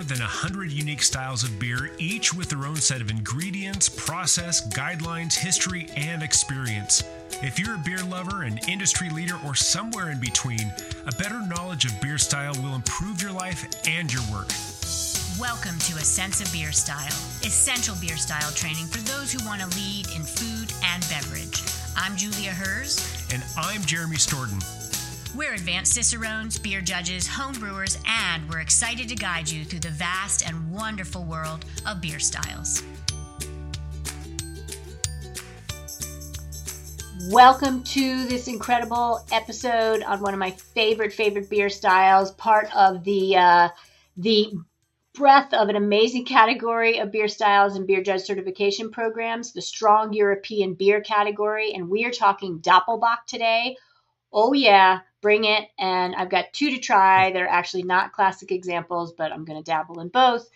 more than 100 unique styles of beer, each with their own set of ingredients, process, guidelines, history, and experience. If you're a beer lover, an industry leader, or somewhere in between, a better knowledge of beer style will improve your life and your work. Welcome to A Sense of Beer Style, essential beer style training for those who want to lead in food and beverage. I'm Julia Herz. And I'm Jeremy Storton. We're advanced cicerones, beer judges, home brewers, and we're excited to guide you through the vast and wonderful world of beer styles. Welcome to this incredible episode on one of my favorite favorite beer styles, part of the uh, the breadth of an amazing category of beer styles and beer judge certification programs, the strong European beer category, and we are talking Doppelbock today. Oh yeah, bring it. And I've got two to try. They're actually not classic examples, but I'm going to dabble in both.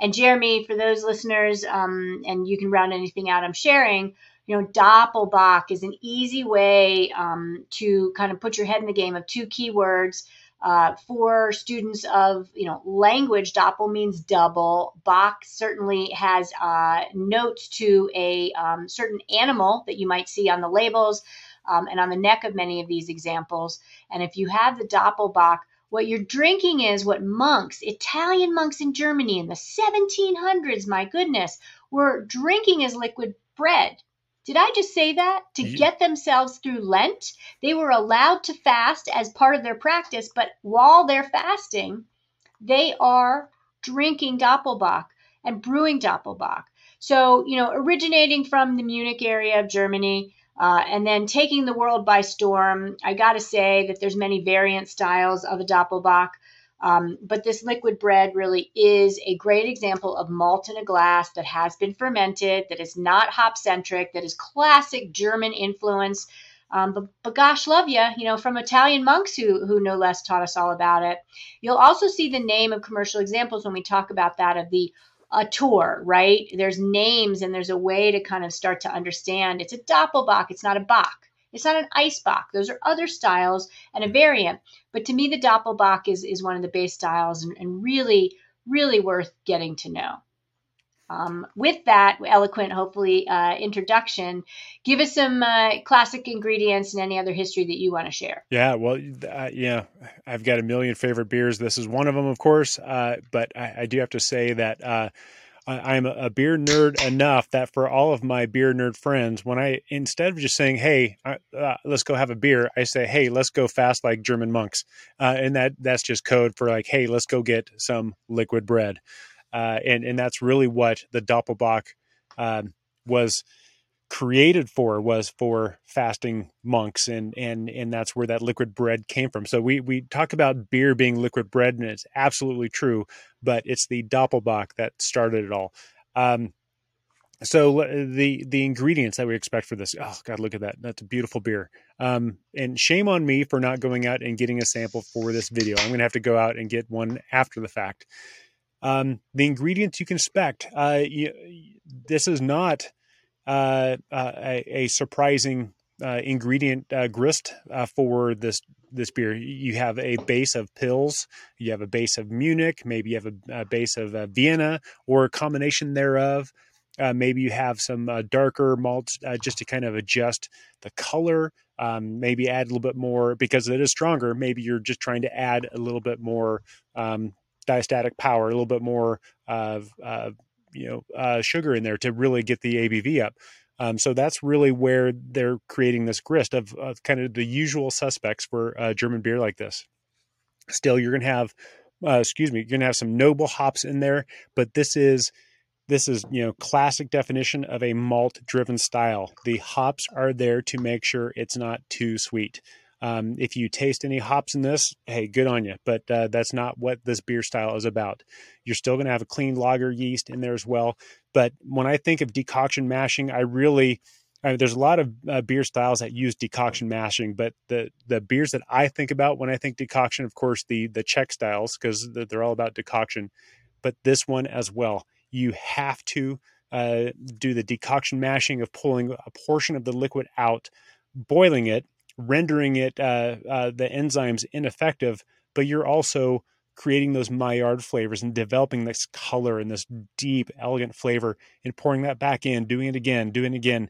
And Jeremy, for those listeners, um, and you can round anything out I'm sharing, you know, Doppelbock is an easy way um, to kind of put your head in the game of two keywords. Uh, for students of you know language, Doppel means double. Bock certainly has uh, notes to a um, certain animal that you might see on the labels um, and on the neck of many of these examples. And if you have the Doppelbock, what you're drinking is what monks, Italian monks in Germany in the 1700s, my goodness, were drinking as liquid bread. Did I just say that? To get themselves through Lent, they were allowed to fast as part of their practice, but while they're fasting, they are drinking Doppelbock and brewing Doppelbock. So, you know, originating from the Munich area of Germany, uh, and then taking the world by storm, I got to say that there's many variant styles of a Doppelbock. Um, but this liquid bread really is a great example of malt in a glass that has been fermented, that is not hop centric, that is classic German influence. Um, but, but, gosh, love you, you know, from Italian monks who, who no less taught us all about it. You'll also see the name of commercial examples when we talk about that of the a tour, right? There's names and there's a way to kind of start to understand. It's a Doppelbock, it's not a Bock. It's not an Eisbock. Those are other styles and a variant. But to me, the Doppelbock is, is one of the base styles and, and really, really worth getting to know. Um, with that eloquent, hopefully, uh, introduction, give us some uh, classic ingredients and any other history that you want to share. Yeah, well, uh, yeah, I've got a million favorite beers. This is one of them, of course. Uh, but I, I, do have to say that uh, I, am a beer nerd enough that for all of my beer nerd friends, when I instead of just saying, "Hey, uh, let's go have a beer," I say, "Hey, let's go fast like German monks," and that that's just code for like, "Hey, let's go get some liquid bread." Uh, and and that's really what the Doppelbock um, was created for was for fasting monks. And and and that's where that liquid bread came from. So we we talk about beer being liquid bread and it's absolutely true but it's the doppelbock that started it all. Um, so the the ingredients that we expect for this oh god look at that. That's a beautiful beer. Um, and shame on me for not going out and getting a sample for this video. I'm gonna have to go out and get one after the fact um, the ingredients you can expect. Uh, you, this is not uh, uh, a, a, surprising uh, ingredient uh, grist uh, for this this beer. You have a base of Pils, you have a base of Munich, maybe you have a, a base of Vienna, or a combination thereof. maybe you have some darker malts just to kind of adjust the color. Um, maybe add a little bit more because it is stronger. Maybe you're just trying to add a little bit more um, diastatic power, a little bit more of uh, you know uh, sugar in there to really get the ABV up. Um, so that's really where they're creating this grist of, kind of the usual suspects for a German beer like this. Still, you're going to have, uh, excuse me, you're going to have some noble hops in there, but this is this is you know classic definition of a malt driven style. The hops are there to make sure it's not too sweet. Um, if you taste any hops in this, hey, good on you. But uh, that's not what this beer style is about. You're still going to have a clean lager yeast in there as well. But when I think of decoction mashing, I really I mean, there's a lot of uh, beer styles that use decoction mashing, but the the beers that I think about when I think decoction, of course, the the Czech styles because they're all about decoction. But this one as well, you have to uh, do the decoction mashing of pulling a portion of the liquid out, boiling it, rendering it uh, uh, the enzymes ineffective, but you're also creating those Maillard flavors and developing this color and this deep, elegant flavor and pouring that back in, doing it again, doing it again.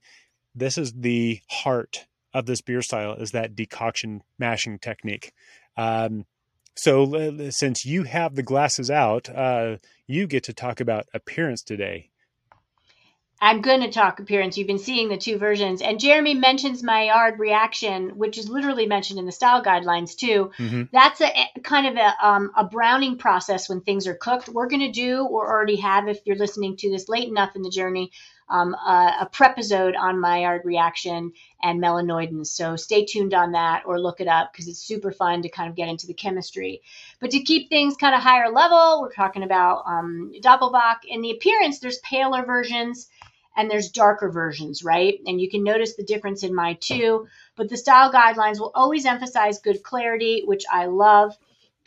This is the heart of this beer style is that decoction mashing technique. Um, so since you have the glasses out, uh, you get to talk about appearance today. I'm going to talk appearance. You've been seeing the two versions. And Jeremy mentions Maillard reaction, which is literally mentioned in the style guidelines too. Mm-hmm. That's a, a, kind of a, um, a browning process when things are cooked. We're going to do, or already have, if you're listening to this late enough in the journey, um, a, a prep episode on Maillard reaction and melanoidins. So stay tuned on that or look it up because it's super fun to kind of get into the chemistry. But to keep things kind of higher level, we're talking about um, Doppelbock. In the appearance, there's paler versions and there's darker versions, right? And you can notice the difference in my two. But the style guidelines will always emphasize good clarity, which I love.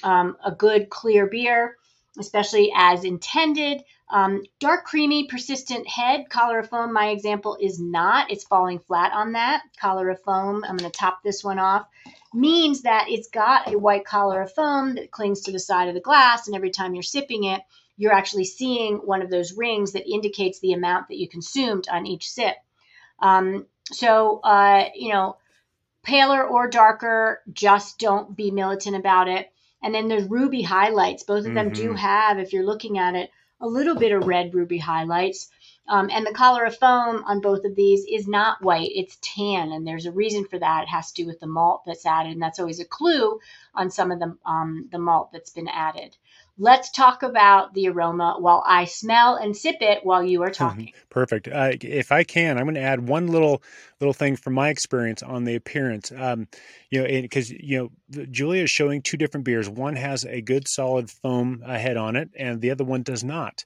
Um, a good clear beer, especially as intended. Um, dark, creamy, persistent head. Collar of foam, my example is not. It's falling flat on that. Collar of foam, I'm going to top this one off, means that it's got a white collar of foam that clings to the side of the glass, and every time you're sipping it, you're actually seeing one of those rings that indicates the amount that you consumed on each sip. Um, so, uh, you know, paler or darker, just don't be militant about it. And then there's ruby highlights. Both of them mm-hmm. do have, if you're looking at it, a little bit of red ruby highlights. Um, and the collar of foam on both of these is not white, it's tan. And there's a reason for that. It has to do with the malt that's added. And that's always a clue on some of the, um, the malt that's been added. Let's talk about the aroma while I smell and sip it while you are talking. Perfect. Uh, if I can, I'm going to add one little little thing from my experience on the appearance. Um, you know, because you know, Julia is showing two different beers. One has a good solid foam head on it, and the other one does not.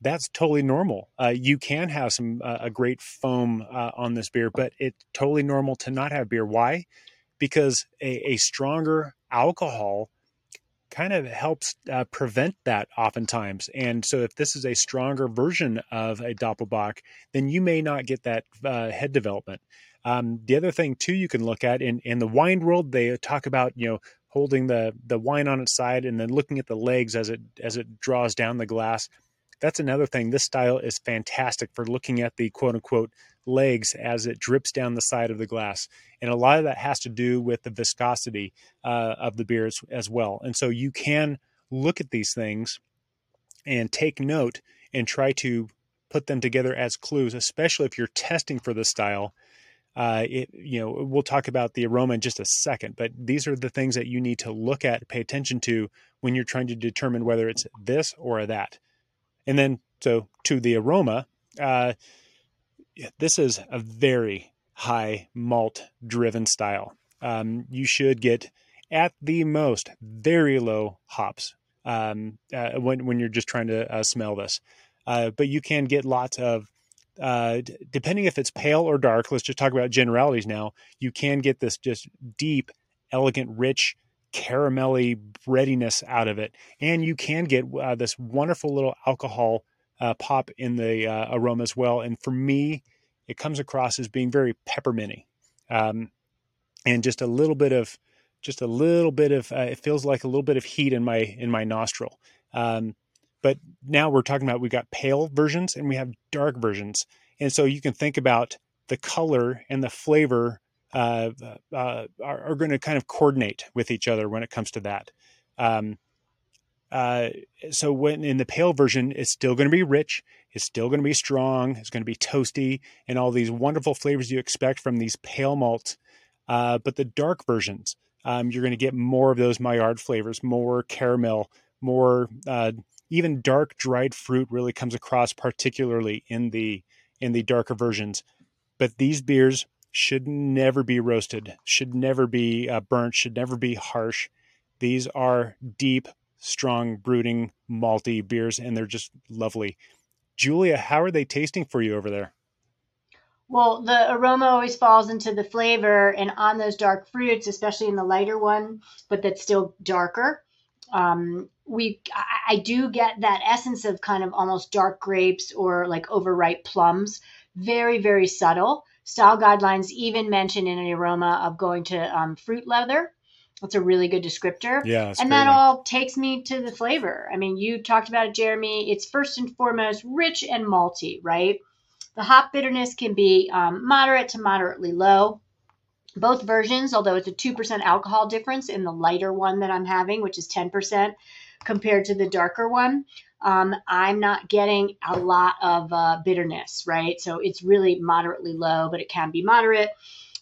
That's totally normal. Uh, you can have some uh, a great foam uh, on this beer, but it's totally normal to not have beer. Why? Because a, a stronger alcohol kind of helps uh, prevent that oftentimes. And so, if this is a stronger version of a Doppelbock, then you may not get that uh, head development. Um, the other thing too, you can look at in in the wine world, they talk about you know holding the the wine on its side and then looking at the legs as it as it draws down the glass. That's another thing. This style is fantastic for looking at the quote unquote legs as it drips down the side of the glass. And a lot of that has to do with the viscosity uh, of the beer as, as well. And so you can look at these things and take note and try to put them together as clues, especially if you're testing for the style. Uh, it, you know, we'll talk about the aroma in just a second, but these are the things that you need to look at, pay attention to when you're trying to determine whether it's this or that. And then, so to the aroma, uh, this is a very high malt driven style. Um, you should get at the most very low hops um, uh, when when you're just trying to uh, smell this. Uh, but you can get lots of uh, d- depending if it's pale or dark. Let's just talk about generalities now. You can get this just deep, elegant, rich, caramelly breadiness out of it, and you can get uh, this wonderful little alcohol uh, pop in the uh, aroma as well. And for me, it comes across as being very pepperminty, um, and just a little bit of, just a little bit of. Uh, it feels like a little bit of heat in my in my nostril. Um, but now we're talking about we've got pale versions and we have dark versions, and so you can think about the color and the flavor uh, uh, are, are, going to kind of coordinate with each other when it comes to that. Um, uh, so when in the pale version, it's still going to be rich. It's still going to be strong. It's going to be toasty and all these wonderful flavors you expect from these pale malts. Uh, but the dark versions, um, you're going to get more of those Maillard flavors, more caramel, more uh, even dark dried fruit really comes across particularly in the in the darker versions. But these beers should never be roasted, should never be uh, burnt, should never be harsh. These are deep, strong, brooding, malty beers, and they're just lovely. Julia, how are they tasting for you over there? Well, the aroma always falls into the flavor, and on those dark fruits, especially in the lighter one, but that's still darker. Um, we, I, I do get that essence of kind of almost dark grapes or like overripe plums. Very, very subtle. Style guidelines even mention in an aroma of going to um, fruit leather That's a really good descriptor. Yeah, and that one. all takes me to the flavor. I mean, you talked about it, Jeremy. It's first and foremost rich and malty, right? The hop bitterness can be um, moderate to moderately low. Both versions, although it's a 2% alcohol difference in the lighter one that I'm having, which is 10% compared to the darker one, um, I'm not getting a lot of uh, bitterness, right? So it's really moderately low, but it can be moderate.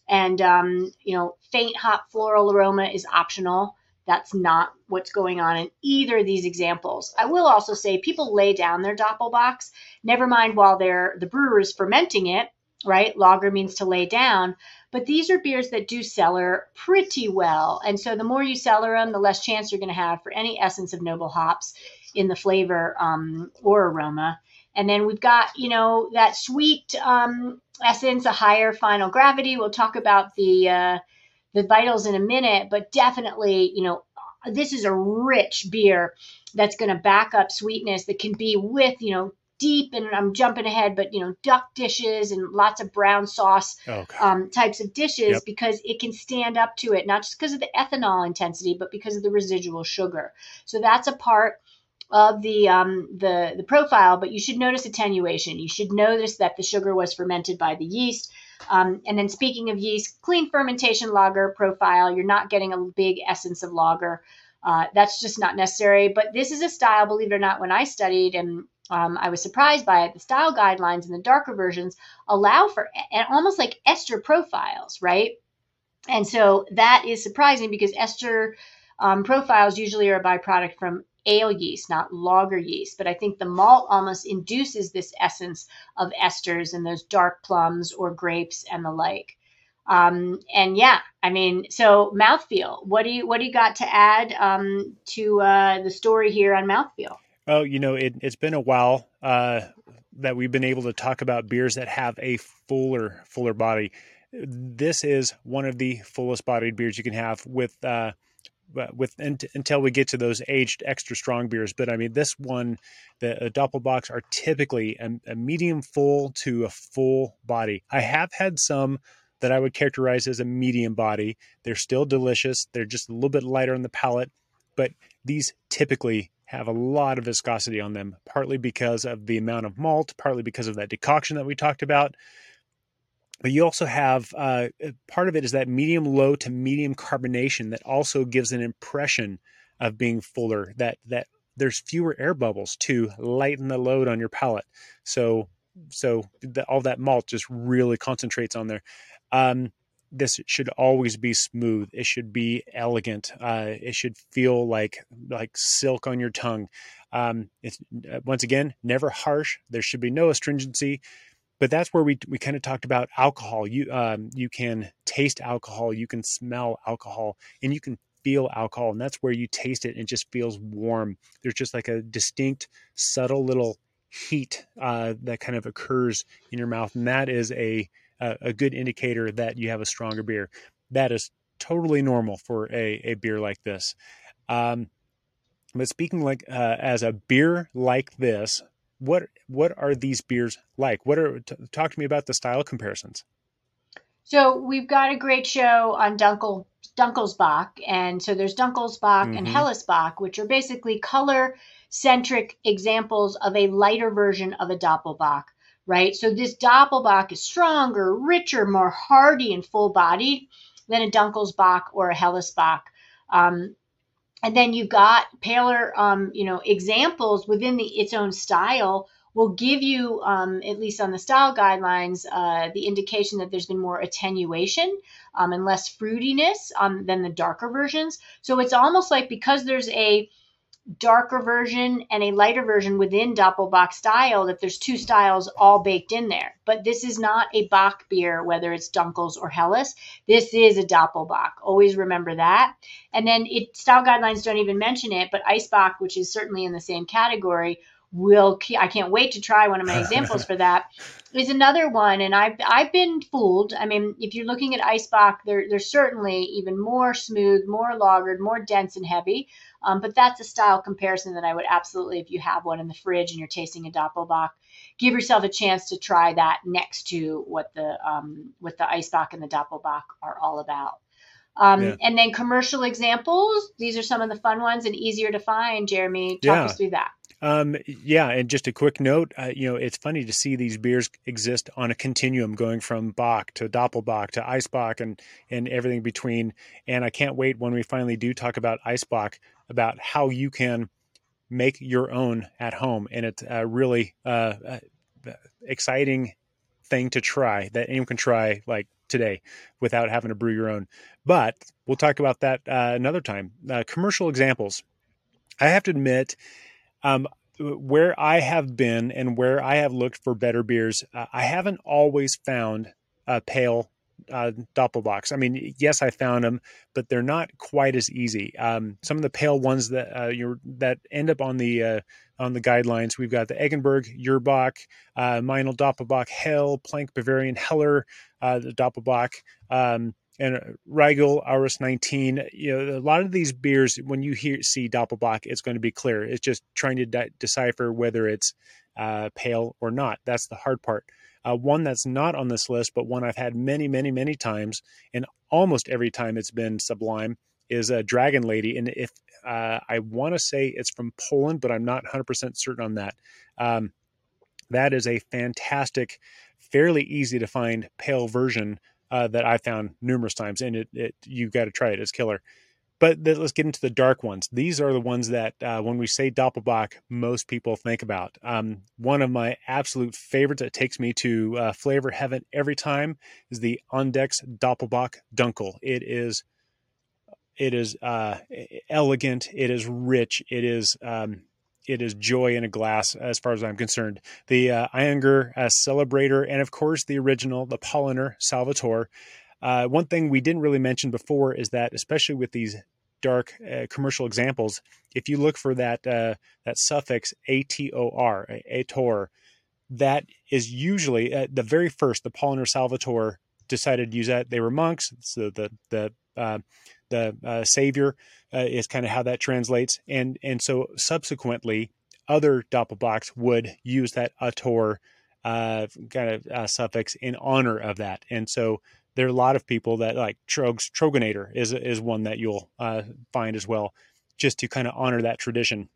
And, um, you know, faint hop floral aroma is optional. That's not what's going on in either of these examples. I will also say people lay down their Doppelbocks, never mind while they're the brewer is fermenting it, right? Lager means to lay down. But these are beers that do cellar pretty well. And so the more you cellar them, the less chance you're going to have for any essence of noble hops in the flavor um, or aroma. And then we've got, you know, that sweet um, essence, a higher final gravity. We'll talk about the uh, the vitals in a minute, but definitely, you know, this is a rich beer that's going to back up sweetness that can be with, you know, deep and I'm jumping ahead, but you know, duck dishes and lots of brown sauce oh, um, types of dishes yep. because it can stand up to it, not just because of the ethanol intensity, but because of the residual sugar. So that's a part of the um, the the profile, but you should notice attenuation. You should notice that the sugar was fermented by the yeast. Um, and then speaking of yeast, clean fermentation lager profile. You're not getting a big essence of lager. Uh, that's just not necessary. But this is a style, believe it or not, when I studied and um, I was surprised by it. The style guidelines in the darker versions allow for and almost like ester profiles, right? And so that is surprising because ester um, profiles usually are a byproduct from ale yeast, not lager yeast. But I think the malt almost induces this essence of esters and those dark plums or grapes and the like. Um, and yeah, I mean, so mouthfeel. What do you what do you got to add um, to uh, the story here on mouthfeel? Oh, you know, it, has been a while uh, that we've been able to talk about beers that have a fuller, fuller body. This is one of the fullest bodied beers you can have with, uh, Uh, with until we get to those aged extra strong beers. But I mean, this one, the uh, Doppelbocks are typically a, a medium full to a full body. I have had some that I would characterize as a medium body. They're still delicious. They're just a little bit lighter on the palate, but these typically have a lot of viscosity on them, partly because of the amount of malt, partly because of that decoction that we talked about. But you also have uh, part of it is that medium low to medium carbonation that also gives an impression of being fuller. That that there's fewer air bubbles to lighten the load on your palate. So so the, all that malt just really concentrates on there. Um, this should always be smooth. It should be elegant. Uh, it should feel like like silk on your tongue. Um, it's uh, once again never harsh. There should be no astringency. But that's where we we kind of talked about alcohol. You um, you can taste alcohol, you can smell alcohol, and you can feel alcohol, and that's where you taste it and it just feels warm. There's just like a distinct, subtle little heat uh, that kind of occurs in your mouth, and that is a a, good indicator that you have a stronger beer. That is totally normal for a, a beer like this. Um, but speaking like uh, as a beer like this, what what are these beers like? What are t- talk to me about the style comparisons? So we've got a great show on Dunkel Dunkelsbock, and so there's Dunkelsbock mm-hmm. and Hellesbock, which are basically color centric examples of a lighter version of a Doppelbock right? So this Doppelbock is stronger, richer, more hardy and full bodied than a Dunkelsbock or a Hellesbock. Um, and then you've got paler, um, you know, examples within the its own style will give you, um, at least on the style guidelines, uh, the indication that there's been more attenuation um, and less fruitiness um, than the darker versions. So it's almost like because there's a darker version and a lighter version within Doppelbock style, that there's two styles all baked in there. But this is not a Bock beer, whether it's Dunkels or Helles. This is a Doppelbock. Always remember that. And then it style guidelines don't even mention it, but Eisbock, which is certainly in the same category, will I can't wait to try one of my examples for that. Is another one, and I've I've been fooled. I mean, if you're looking at Eisbock, they're they're certainly even more smooth, more lagered, more dense and heavy. Um, but that's a style comparison that I would absolutely, if you have one in the fridge and you're tasting a Doppelbock, give yourself a chance to try that next to what the um, what the Eisbock and the Doppelbock are all about. Um, yeah. And then commercial examples. These are some of the fun ones and easier to find. Jeremy, talk yeah. us through that. Um, yeah, and just a quick note, uh, you know, it's funny to see these beers exist on a continuum, going from Bock to Doppelbock to Eisbock and and everything between. And I can't wait when we finally do talk about Eisbock about how you can make your own at home, and it's a really uh, uh, exciting thing to try that anyone can try like today without having to brew your own. But we'll talk about that uh, another time. Uh, commercial examples. I have to admit um, where I have been and where I have looked for better beers, uh, I haven't always found a pale uh, Doppelbocks. I mean, yes, I found them, but they're not quite as easy. Um, some of the pale ones that uh, you that end up on the uh, on the guidelines, we've got the Eggenberg, Urbock, uh, Meinl Doppelbock, Hell, Plank Bavarian Heller, uh, the Doppelbock. Um, and Rigel, Aurus 19. You know, a lot of these beers, when you hear see Doppelbock, it's going to be clear. It's just trying to de- decipher whether it's uh, pale or not. That's the hard part. Uh, one that's not on this list, but one I've had many, many, many times, and almost every time it's been sublime, is a Dragon Lady. And if uh, I want to say it's from Poland, but I'm not 100% certain on that. Um, that is a fantastic, fairly easy to find pale version uh, that I found numerous times, and it, it you got to try it. It's killer. But let's get into the dark ones. These are the ones that, uh, when we say Doppelbock, most people think about. Um, one of my absolute favorites that takes me to uh, flavor heaven every time is the Andechs Doppelbock Dunkel. It is, it is uh, elegant. It is rich. It is um, it is joy in a glass as far as I'm concerned. The uh, Ayinger uh, Celebrator, and of course the original, the Paulaner Salvator. Uh, one thing we didn't really mention before is that, especially with these dark uh, commercial examples, if you look for that uh, that suffix ator, ator, that is usually uh, the very first. The Paulaner Salvator decided to use that. They were monks, so the the uh, the uh, savior uh, is kind of how that translates. And and so subsequently, other Doppelbocks would use that ator kind of suffix in honor of that. And so there are a lot of people that like Tröegs Troegenator is is one that you'll uh, find as well, just to kind of honor that tradition.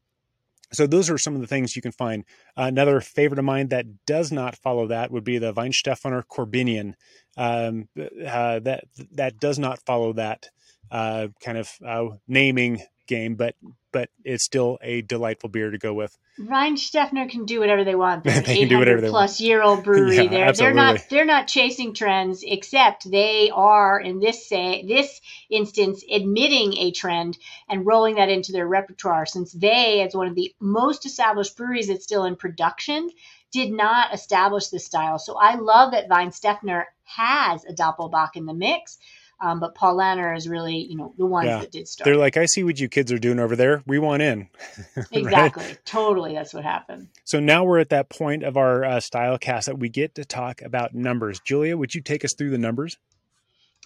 So those are some of the things you can find. another favorite of mine that does not follow that would be the Weihenstephaner Korbinian. Um, uh, that that does not follow that uh, kind of uh, naming game, but but it's still a delightful beer to go with. Weihenstephaner can do whatever they want. They're they can do whatever they plus want. year old brewery. yeah, they're they're not they're not chasing trends, except they are in this say this instance admitting a trend and rolling that into their repertoire. Since they, as one of the most established breweries that's still in production, did not establish this style. So I love that Weihenstephaner has a Doppelbock in the mix um, but Paulaner is really, you know, the ones yeah. that did start. They're like, I see what you kids are doing over there. We want in. exactly. Right? Totally. That's what happened. So now we're at that point of our uh, style cast that we get to talk about numbers. Julia, would you take us through the numbers?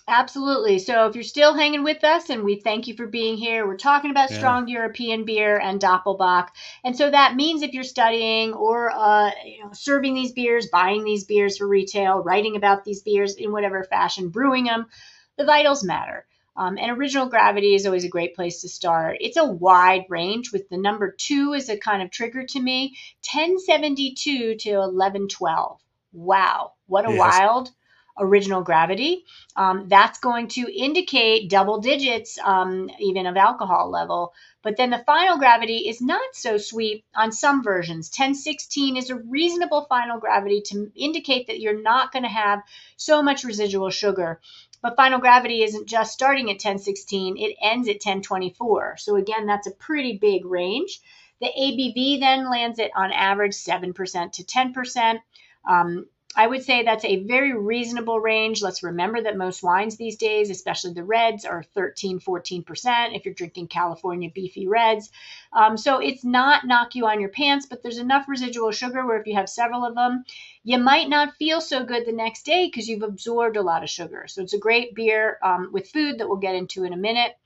Absolutely. So if you're still hanging with us, and we thank you for being here, we're talking about yeah. strong European beer and Doppelbock. And so that means if you're studying or uh, you know, serving these beers, buying these beers for retail, writing about these beers in whatever fashion, brewing them, the vitals matter. Um, and original gravity is always a great place to start. It's a wide range with the number two as a kind of trigger to me 1072 to 1112. Wow, what a yes. wild original gravity. Um, that's going to indicate double digits, um, even of alcohol level. But then the final gravity is not so sweet on some versions. 1016 is a reasonable final gravity to indicate that you're not going to have so much residual sugar. But final gravity isn't just starting at 1016, it ends at 1024. So again, that's a pretty big range. The ABV then lands at on average 7% to 10%. Um, I would say that's a very reasonable range. Let's remember that most wines these days, especially the reds, are 13, 14% if you're drinking California beefy reds. Um, so it's not knock you on your pants, but there's enough residual sugar where if you have several of them, you might not feel so good the next day because you've absorbed a lot of sugar. So it's a great beer um, with food that we'll get into in a minute.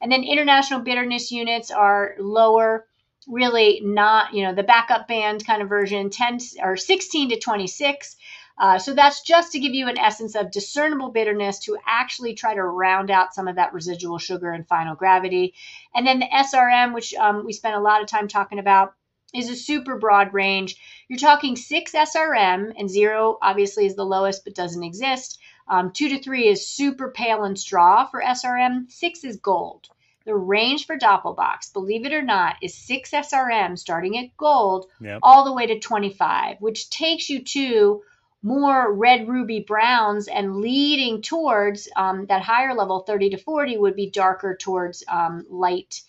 And then international bitterness units are lower really not, you know, the backup band kind of version, 10 or 16 to 26. Uh, so that's just to give you an essence of discernible bitterness to actually try to round out some of that residual sugar and final gravity. And then the SRM, which um, we spent a lot of time talking about, is a super broad range. You're talking six SRM, and zero obviously is the lowest but doesn't exist. Um, two to three is super pale and straw for SRM. Six is gold. The range for Doppelbocks, believe it or not, is 6 SRM starting at gold yep. all the way to 25, which takes you to more red ruby browns and leading towards um, that higher level 30 to 40 would be darker towards um, light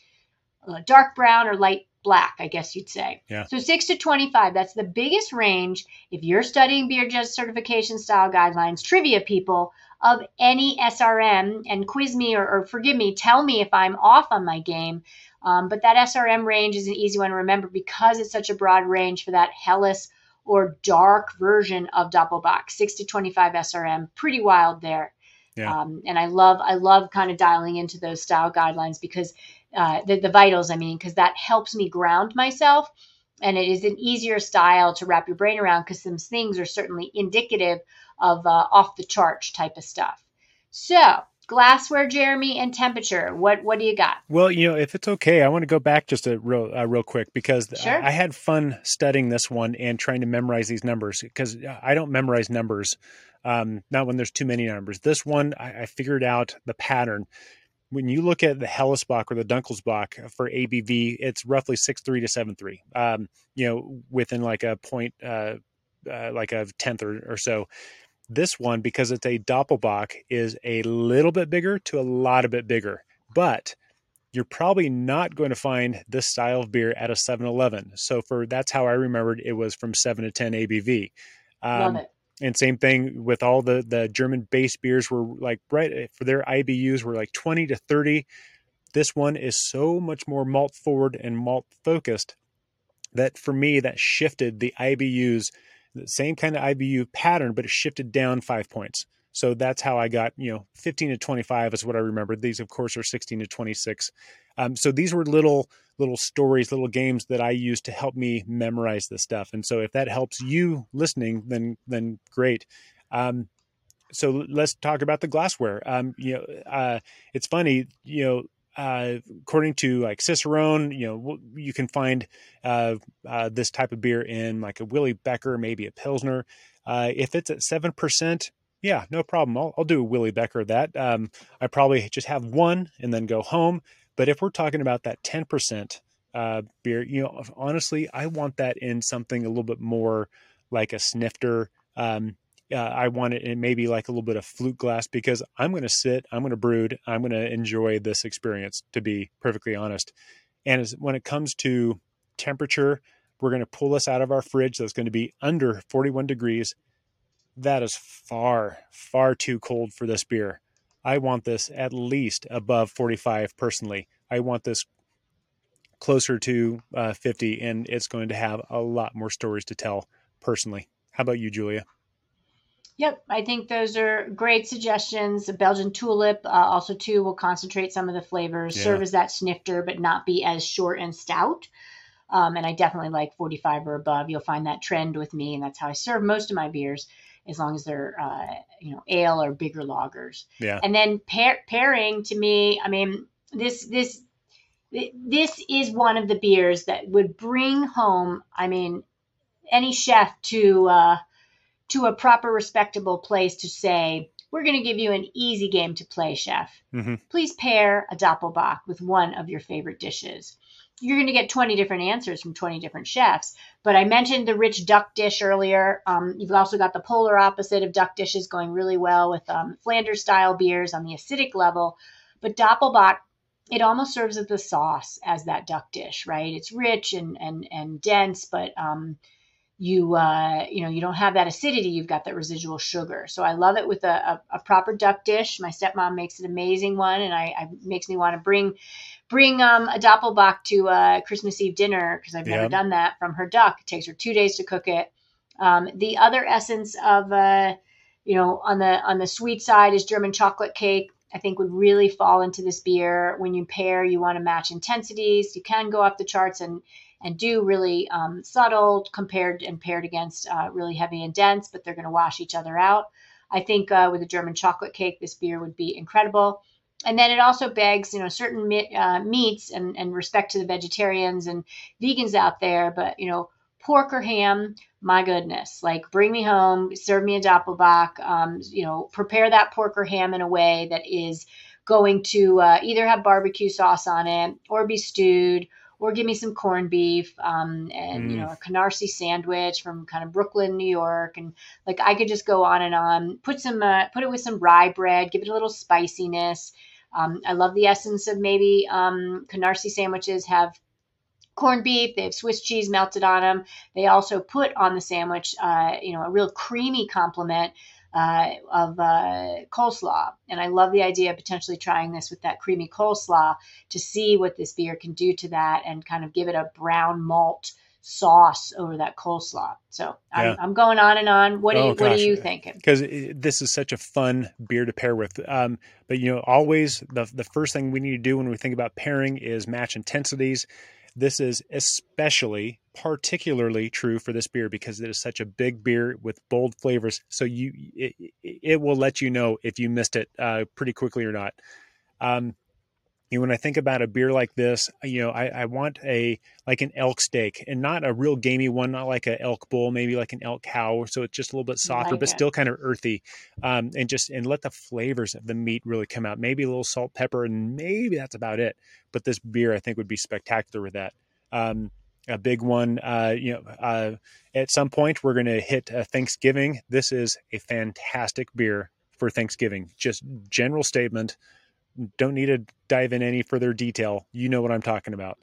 uh, dark brown or light black i guess you'd say yeah. so 6 to 25 that's the biggest range if you're studying beer judge certification style guidelines trivia people of any SRM and quiz me or, or forgive me, tell me if I'm off on my game. Um, but that SRM range is an easy one to remember because it's such a broad range for that Helles or dark version of Doppelbock, 6 to 25 SRM, pretty wild there. Yeah. Um, and I love I love kind of dialing into those style guidelines because uh, the, the vitals, I mean, because that helps me ground myself and it is an easier style to wrap your brain around because some things are certainly indicative of uh, off the chart type of stuff. So, glassware, Jeremy, and temperature. What what do you got? Well, you know, if it's okay, I want to go back just a real uh, real quick because sure. I, I had fun studying this one and trying to memorize these numbers because I don't memorize numbers. Um, not when there's too many numbers. This one, I, I figured out the pattern when you look at the Hellesbock or the Dunkelsbock for ABV, it's roughly six three to seven three. Um, you know, within like a point, uh, uh, like a tenth or, or so. This one, because it's a Doppelbock, is a little bit bigger to a lot of bit bigger, but you're probably not going to find this style of beer at a 7-Eleven. So for that's how I remembered it was from seven to ten ABV. Um, Love it and same thing with all the the German base beers were like right eh, for their IBUs were like 20 to 30. This one is so much more malt forward and malt focused that for me that shifted the IBUs the same kind of IBU pattern but it shifted down 5 points. So that's how I got, you know, 15 to 25 is what I remember. These of course are 16 to 26. Um, so these were little little stories, little games that I use to help me memorize this stuff. And so if that helps you listening, then then great. Um, so let's talk about the glassware. Um, you know, uh, it's funny, you know, uh, according to like Cicerone, you know, you can find uh, uh, this type of beer in like a Willibecher, maybe a Pilsner. Uh, if it's at seven percent, yeah, no problem. I'll, I'll do a Willibecher That um, I probably just have one and then go home. But if we're talking about that 10% uh, beer, you know, honestly, I want that in something a little bit more like a snifter. Um, uh, I want it in maybe like a little bit of flute glass because I'm going to sit, I'm going to brood, I'm going to enjoy this experience, to be perfectly honest. And as, when it comes to temperature, we're going to pull this out of our fridge that's going to be under 41 degrees. That is far, far too cold for this beer. I want this at least above 45 personally. I want this closer to uh, 50, and it's going to have a lot more stories to tell personally. How about you, Julia? Yep, I think those are great suggestions. A Belgian tulip uh, also too will concentrate some of the flavors, yeah. serve as that snifter, but not be as short and stout. Um, and I definitely like 45 or above. You'll find that trend with me, and that's how I serve most of my beers as long as they're uh, you know ale or bigger loggers. Yeah. And then pair, pairing to me, I mean this this this is one of the beers that would bring home. I mean any chef to uh, to a proper respectable place to say we're going to give you an easy game to play, chef. Mm-hmm. Please pair a Doppelbock with one of your favorite dishes you're going to get 20 different answers from 20 different chefs. But I mentioned the rich duck dish earlier. Um, you've also got the polar opposite of duck dishes going really well with um, Flanders style beers on the acidic level. But Doppelbock, it almost serves as the sauce as that duck dish, right? It's rich and and and dense, but um, you uh, you know you don't have that acidity. You've got that residual sugar. So I love it with a, a, a proper duck dish. My stepmom makes an amazing one, and I, I makes me want to bring bring um, a doppelbock to a Christmas Eve dinner because I've never done that from her duck. It takes her two days to cook it. Um, the other essence of uh, you know on the on the sweet side is German chocolate cake. I think would really fall into this beer. When you pair, you want to match intensities. You can go off the charts and and do really um, subtle compared and paired against uh, really heavy and dense, but they're going to wash each other out. I think uh, with a German chocolate cake, this beer would be incredible. And then it also begs, you know, certain uh, meats and, and respect to the vegetarians and vegans out there, but, you know, pork or ham, my goodness, like bring me home, serve me a Doppelbock, um, you know, prepare that pork or ham in a way that is going to uh, either have barbecue sauce on it or be stewed or give me some corned beef um, and mm. you know a canarsie sandwich from kind of Brooklyn, New York, and like I could just go on and on. Put some uh, put it with some rye bread, give it a little spiciness. Um, I love the essence of maybe um, canarsie sandwiches have corned beef. They have Swiss cheese melted on them. They also put on the sandwich, uh, you know, a real creamy complement uh, of uh, coleslaw. And I love the idea of potentially trying this with that creamy coleslaw to see what this beer can do to that and kind of give it a brown malt sauce over that coleslaw. So I'm, yeah. I'm going on and on. What, oh, you, what are you thinking? Because this is such a fun beer to pair with. Um, but you know, always the the first thing we need to do when we think about pairing is match intensities. This is especially particularly true for this beer because it is such a big beer with bold flavors. So you it, it will let you know if you missed it uh, pretty quickly or not. Um, you know, when I think about a beer like this, you know, I, I, want a like an elk steak and not a real gamey one, not like an elk bull, maybe like an elk cow. So it's just a little bit softer, like but it. still kind of earthy. Um, and just and let the flavors of the meat really come out. Maybe a little salt, pepper, and maybe that's about it. But this beer, I think, would be spectacular with that. Um, a big one. Uh, you know, uh, at some point we're going to hit uh, Thanksgiving. This is a fantastic beer for Thanksgiving. Just general statement. Don't need to dive in any further detail. You know what I'm talking about.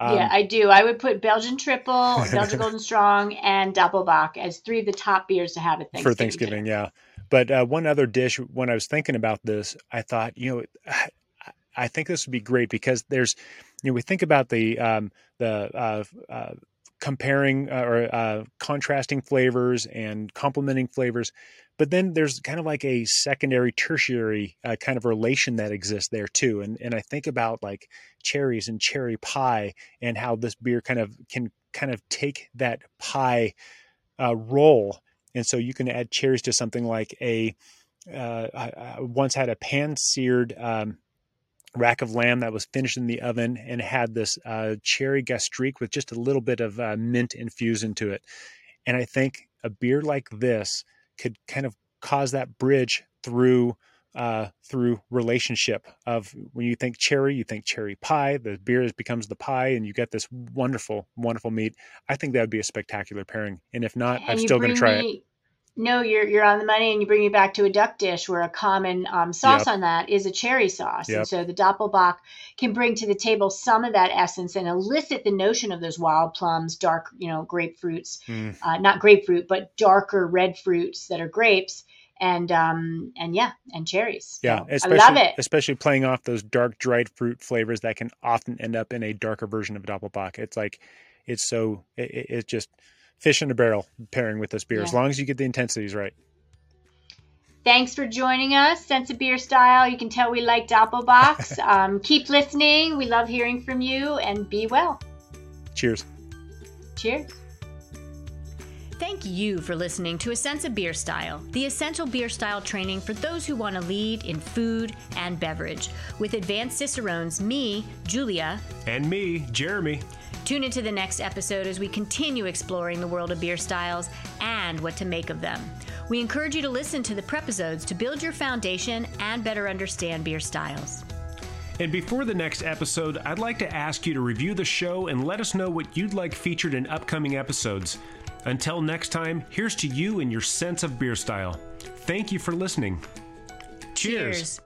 Um, yeah, I do. I would put Belgian Tripel, Belgian Golden Strong, and Doppelbock as three of the top beers to have at Thanksgiving. For Thanksgiving, yeah. But uh, one other dish, when I was thinking about this, I thought, you know, I think this would be great because there's, you know, we think about the um, the uh, uh, comparing uh, or uh, contrasting flavors and complementing flavors, but then there's kind of like a secondary, tertiary uh, kind of relation that exists there too. And and I think about like cherries and cherry pie and how this beer kind of can kind of take that pie uh, role, and so you can add cherries to something like a. I, I once had a pan seared um, rack of lamb that was finished in the oven and had this uh, cherry gastrique with just a little bit of uh, mint infused into it. And I think a beer like this could kind of cause that bridge through uh, through relationship of when you think cherry, you think cherry pie. The beer becomes the pie, and you get this wonderful, wonderful meat. I think that would be a spectacular pairing. And if not, and I'm still going to try me, it no, you're you're on the money, and you bring me back to a duck dish where a common um, sauce yep. on that is a cherry sauce, yep. and so the Doppelbock can bring to the table some of that essence and elicit the notion of those wild plums, dark, you know, grapefruits, mm. uh, not grapefruit, but darker red fruits that are grapes, and um and yeah, and cherries. Yeah, so especially, I love it, especially playing off those dark dried fruit flavors that can often end up in a darker version of Doppelbock. It's like it's so it, it just fish in a barrel pairing with this beer, yeah. as long as you get the intensities right. Thanks for joining us, Sense of Beer Style. You can tell we like Doppelbocks. um, keep listening. We love hearing from you, and be well. Cheers. Cheers. Thank you for listening to A Sense of Beer Style, the essential beer style training for those who want to lead in food and beverage. With advanced Cicerones, me, Julia, and me, Jeremy. Tune into the next episode as we continue exploring the world of beer styles and what to make of them. We encourage you to listen to the prepisodes to build your foundation and better understand beer styles. And before the next episode, I'd like to ask you to review the show and let us know what you'd like featured in upcoming episodes. Until next time, here's to you and your sense of beer style. Thank you for listening. Cheers. Cheers.